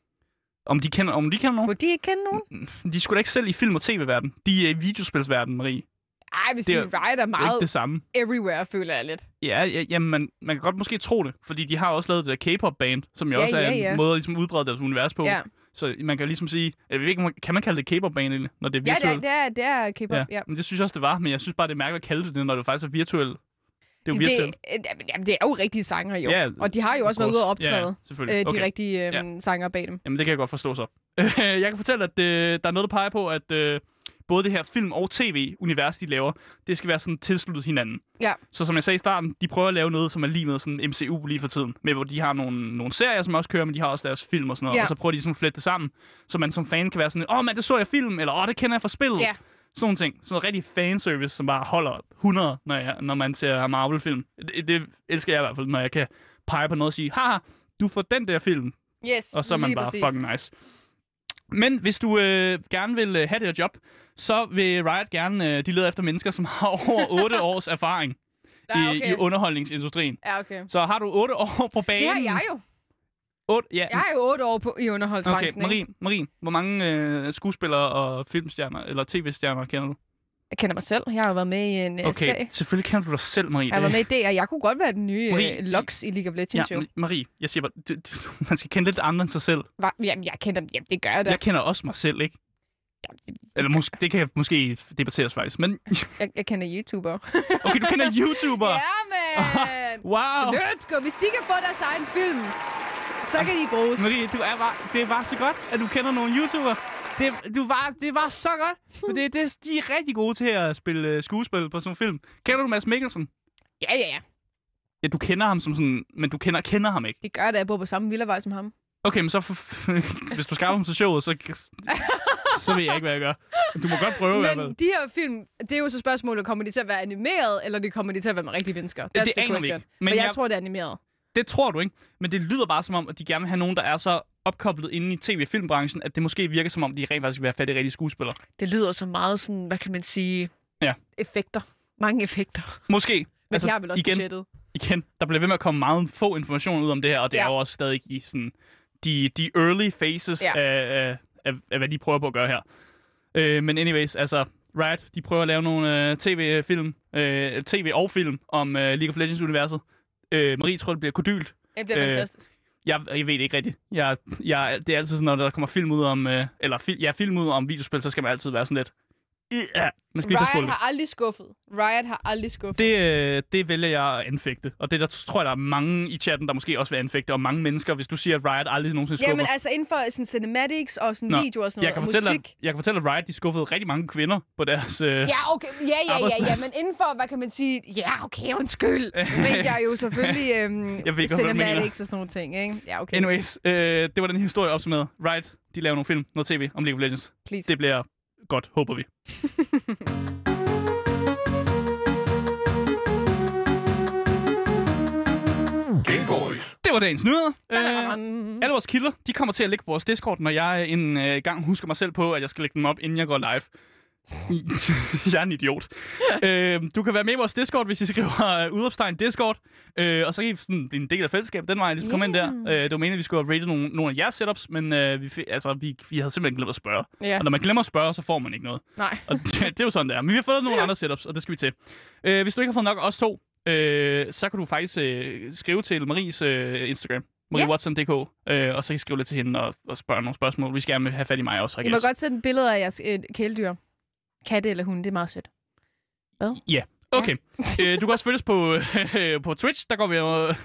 [SPEAKER 2] om, de kender, om de kender nogen?
[SPEAKER 1] Må de ikke kende nogen?
[SPEAKER 2] De sgu da ikke selv i film- og tv-verden. De er i videospilsverden, Marie.
[SPEAKER 1] Ej, vil
[SPEAKER 2] Det er-
[SPEAKER 1] Riot er
[SPEAKER 2] Det er
[SPEAKER 1] meget
[SPEAKER 2] det samme.
[SPEAKER 1] everywhere, føler jeg lidt.
[SPEAKER 2] Ja, ja jamen, man, man kan godt måske tro det, fordi de har også lavet det der K-pop-band, som jo
[SPEAKER 1] Ja,
[SPEAKER 2] også er
[SPEAKER 1] ja,
[SPEAKER 2] en
[SPEAKER 1] ja.
[SPEAKER 2] måde at ligesom udbrede deres univers på.
[SPEAKER 1] Ja.
[SPEAKER 2] Så man kan ligesom sige, jeg ved ikke, kan man kalde det K-pop-band egentlig, når det er
[SPEAKER 1] Ja, det er,
[SPEAKER 2] virtuelt?
[SPEAKER 1] det er, det er K-pop, ja. ja.
[SPEAKER 2] men det synes jeg også, det var, men jeg synes bare, det er mærkeligt at kalde det det, når det faktisk er virtuelt. Det er jo virtuelt.
[SPEAKER 1] Det, jamen, jamen, det er jo rigtige sanger, jo.
[SPEAKER 2] Ja,
[SPEAKER 1] og de har jo også været ude og.
[SPEAKER 2] Ja,
[SPEAKER 1] optræde,
[SPEAKER 2] selvfølgelig.
[SPEAKER 1] øh, de
[SPEAKER 2] Okay.
[SPEAKER 1] rigtige øh, sanger bag dem.
[SPEAKER 2] Jamen, det kan jeg godt forstå så. (laughs) jeg kan fortælle, at øh, der er noget, der peger på, at øh, både det her film- og tv-univers, de laver, det skal være sådan tilsluttet hinanden.
[SPEAKER 1] Ja.
[SPEAKER 2] Så som jeg sagde i starten, de prøver at lave noget, som er lige med sådan MCU lige for tiden. Med hvor de har nogle, nogle serier, som også kører, men de har også deres film og sådan noget.
[SPEAKER 1] Ja.
[SPEAKER 2] Og så prøver de sådan at flette det sammen, så man som fan kan være sådan, åh, oh, men det så jeg film, eller åh, oh, det kender jeg fra spillet.
[SPEAKER 1] Ja.
[SPEAKER 2] Sådan nogle ting. Sådan noget rigtig fanservice, som bare holder 100, når, jeg, når man ser Marvel-film. Det, det elsker jeg i hvert fald, når jeg kan pege på noget og sige, haha, du får den der film,
[SPEAKER 1] Yes,
[SPEAKER 2] og så er man bare
[SPEAKER 1] præcis.
[SPEAKER 2] fucking nice. Men hvis du øh, gerne vil øh, have det her job, så vil Riot gerne, øh, de leder efter mennesker, som har (laughs) over 8 års erfaring
[SPEAKER 1] Ja,
[SPEAKER 2] i,
[SPEAKER 1] okay.
[SPEAKER 2] i underholdningsindustrien.
[SPEAKER 1] Ja, okay.
[SPEAKER 2] Så har du 8 år på banen...
[SPEAKER 1] Det har jeg jo.
[SPEAKER 2] 8, ja,
[SPEAKER 1] Jeg er jo otte år på, i
[SPEAKER 2] okay,
[SPEAKER 1] underholdsbranchen, ikke?
[SPEAKER 2] Marie, Marie, hvor mange øh, skuespillere og filmstjerner, eller tv-stjerner kender du?
[SPEAKER 1] Jeg kender mig selv. Jeg har jo været med i en okay.
[SPEAKER 2] Okay,
[SPEAKER 1] serie.
[SPEAKER 2] selvfølgelig kender du dig selv, Marie.
[SPEAKER 1] Jeg var med i det, og jeg kunne godt være den nye
[SPEAKER 2] Marie,
[SPEAKER 1] øh, Lux i League of Legends,
[SPEAKER 2] Ja. Ma- Marie, jeg siger bare, du, du, man skal kende lidt andre end sig selv.
[SPEAKER 1] Var, jamen, jeg kender dem. Jamen, det gør jeg da.
[SPEAKER 2] Jeg kender også mig selv, ikke?
[SPEAKER 1] Jamen, det,
[SPEAKER 2] Eller måske, det kan måske debatteres faktisk. Men (laughs)
[SPEAKER 1] jeg, jeg kender YouTuber. (laughs)
[SPEAKER 2] okay, du kender YouTuber.
[SPEAKER 1] ja, man! (laughs)
[SPEAKER 2] Wow.
[SPEAKER 1] Let's go. Hvis de kan få deres egen film, så kan de bruges.
[SPEAKER 2] Marie, du er bare, det er bare så godt, at du kender nogle YouTubere. Det, du var, det var så godt. For det, det, de er rigtig gode til at spille uh, skuespil på sådan en film. Kender du Mads Mikkelsen?
[SPEAKER 1] Ja, ja, ja.
[SPEAKER 2] Ja, du kender ham som sådan, men du kender, kender ham ikke.
[SPEAKER 1] Det gør det, at jeg bor på samme villavej som ham.
[SPEAKER 2] Okay, men så (laughs) hvis du skaffer ham til showet, så, (laughs) så ved jeg ikke, hvad jeg gør. Du må godt prøve i hvert fald.
[SPEAKER 1] Men de her film, det er jo så spørgsmålet, kommer de til at være animeret, eller de kommer de til at være med rigtige mennesker? That's
[SPEAKER 2] det
[SPEAKER 1] the
[SPEAKER 2] aner vi ikke.
[SPEAKER 1] Men
[SPEAKER 2] Men
[SPEAKER 1] jeg,
[SPEAKER 2] jeg-
[SPEAKER 1] jeg tror, det er animeret.
[SPEAKER 2] Det tror du ikke, men det lyder bare som om, at de gerne vil have nogen, der er så opkoblet inde i tv-filmbranchen, at det måske virker som om, de rent faktisk vil have fat i rigtige skuespillere.
[SPEAKER 1] Det lyder så meget sådan, hvad kan man sige,
[SPEAKER 2] Ja.
[SPEAKER 1] effekter. Mange effekter.
[SPEAKER 2] Måske.
[SPEAKER 1] Men altså, de har vel også
[SPEAKER 2] igen,
[SPEAKER 1] budgettet.
[SPEAKER 2] igen, der bliver ved med at komme meget få information ud om det her, og det ja. Er jo også stadig i sådan de, de early phases. Ja. af, af, af, af, hvad de prøver på at gøre her. Øh, men anyways, altså, Riot, de prøver at lave nogle øh, tv-film, øh, tv og film om øh, League of Legends-universet. Øh, Marie tror, det bliver kodylt.
[SPEAKER 1] Det bliver
[SPEAKER 2] Øh,
[SPEAKER 1] fantastisk.
[SPEAKER 2] Jeg, jeg ved det ikke rigtigt. Jeg, jeg, det er altid sådan, når der kommer film ud om, øh, eller fi, ja, film ud om videospil, så skal man altid være sådan lidt, ja, man skal lige
[SPEAKER 1] Riot
[SPEAKER 2] lidt.
[SPEAKER 1] har aldrig skuffet. Riot har aldrig skuffet.
[SPEAKER 2] Det, øh, det vælger jeg at anfægte. Og det der tror jeg, der er mange i chatten, der måske også vil anfægte. Og mange mennesker, hvis du siger, at Riot aldrig nogensinde skuffer.
[SPEAKER 1] Jamen altså inden for sådan cinematics og sådan
[SPEAKER 2] Nå,
[SPEAKER 1] video og sådan
[SPEAKER 2] jeg,
[SPEAKER 1] noget,
[SPEAKER 2] kan
[SPEAKER 1] og
[SPEAKER 2] fortælle,
[SPEAKER 1] musik.
[SPEAKER 2] at, jeg kan fortælle, at Riot de skuffede rigtig mange kvinder på deres... Øh,
[SPEAKER 1] Ja, okay. Ja, ja, ja, ja, men inden for, hvad kan man sige? Ja, okay, undskyld. (laughs) Ved jeg jo selvfølgelig øhm,
[SPEAKER 2] Jeg ved mener.
[SPEAKER 1] cinematics og sådan nogle ting, ikke? Ja, okay.
[SPEAKER 2] Anyways, øh, det var den historie opsummeret. Riot, de laver nogle film, noget tv om League of Legends.
[SPEAKER 1] Please.
[SPEAKER 2] Det bliver godt, håber vi. (laughs) Det var dagens nyheder. Øh, alle vores kilder, de kommer til at ligge på vores Discord, når jeg en øh, gang husker mig selv på, at jeg skal lægge dem op, inden jeg går live. (laughs) jeg er en idiot. øh, du kan være med i vores Discord, hvis I skriver uh, udopstegn Discord. Øh, og så kan I sådan, blive en del af fællesskabet den vej, ligesom komme ind der. Øh, det var meningen, at vi skulle have rated nogle, nogle af jeres setups, men øh, vi, altså, vi, vi havde simpelthen glemt at spørge.
[SPEAKER 1] Ja,
[SPEAKER 2] Og når man glemmer at spørge, så får man ikke noget.
[SPEAKER 1] nej.
[SPEAKER 2] Og (laughs) det, det er jo sådan, det er. Men vi har fået nogle andre setups, og det skal vi til. Øh, hvis du ikke har fået nok af os to, øh, så kan du faktisk øh, skrive til Maries øh, Instagram, mariewatson.dk, øh, og så kan I skrive lidt til hende og, og spørge nogle spørgsmål. Vi skal gerne have fat i mig også, I
[SPEAKER 1] Jeg må godt sætte et billede af jeres øh, kæledyr. Katte eller hunde, det er meget sødt.
[SPEAKER 2] Ja. Okay. (laughs) øh, du kan også følges på, øh, på Twitch. Der går vi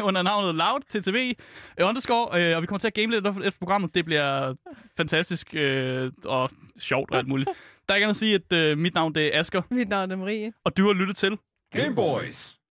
[SPEAKER 2] under navnet Loud TTV øh, underscore, øh, og vi kommer til at game lidt efter programmet. Det bliver fantastisk øh, og sjovt og alt muligt. Der er ikke andet at sige, at øh, mit navn det er Asker,
[SPEAKER 1] Mit navn er Marie.
[SPEAKER 2] og du har lyttet til
[SPEAKER 5] Game Boys.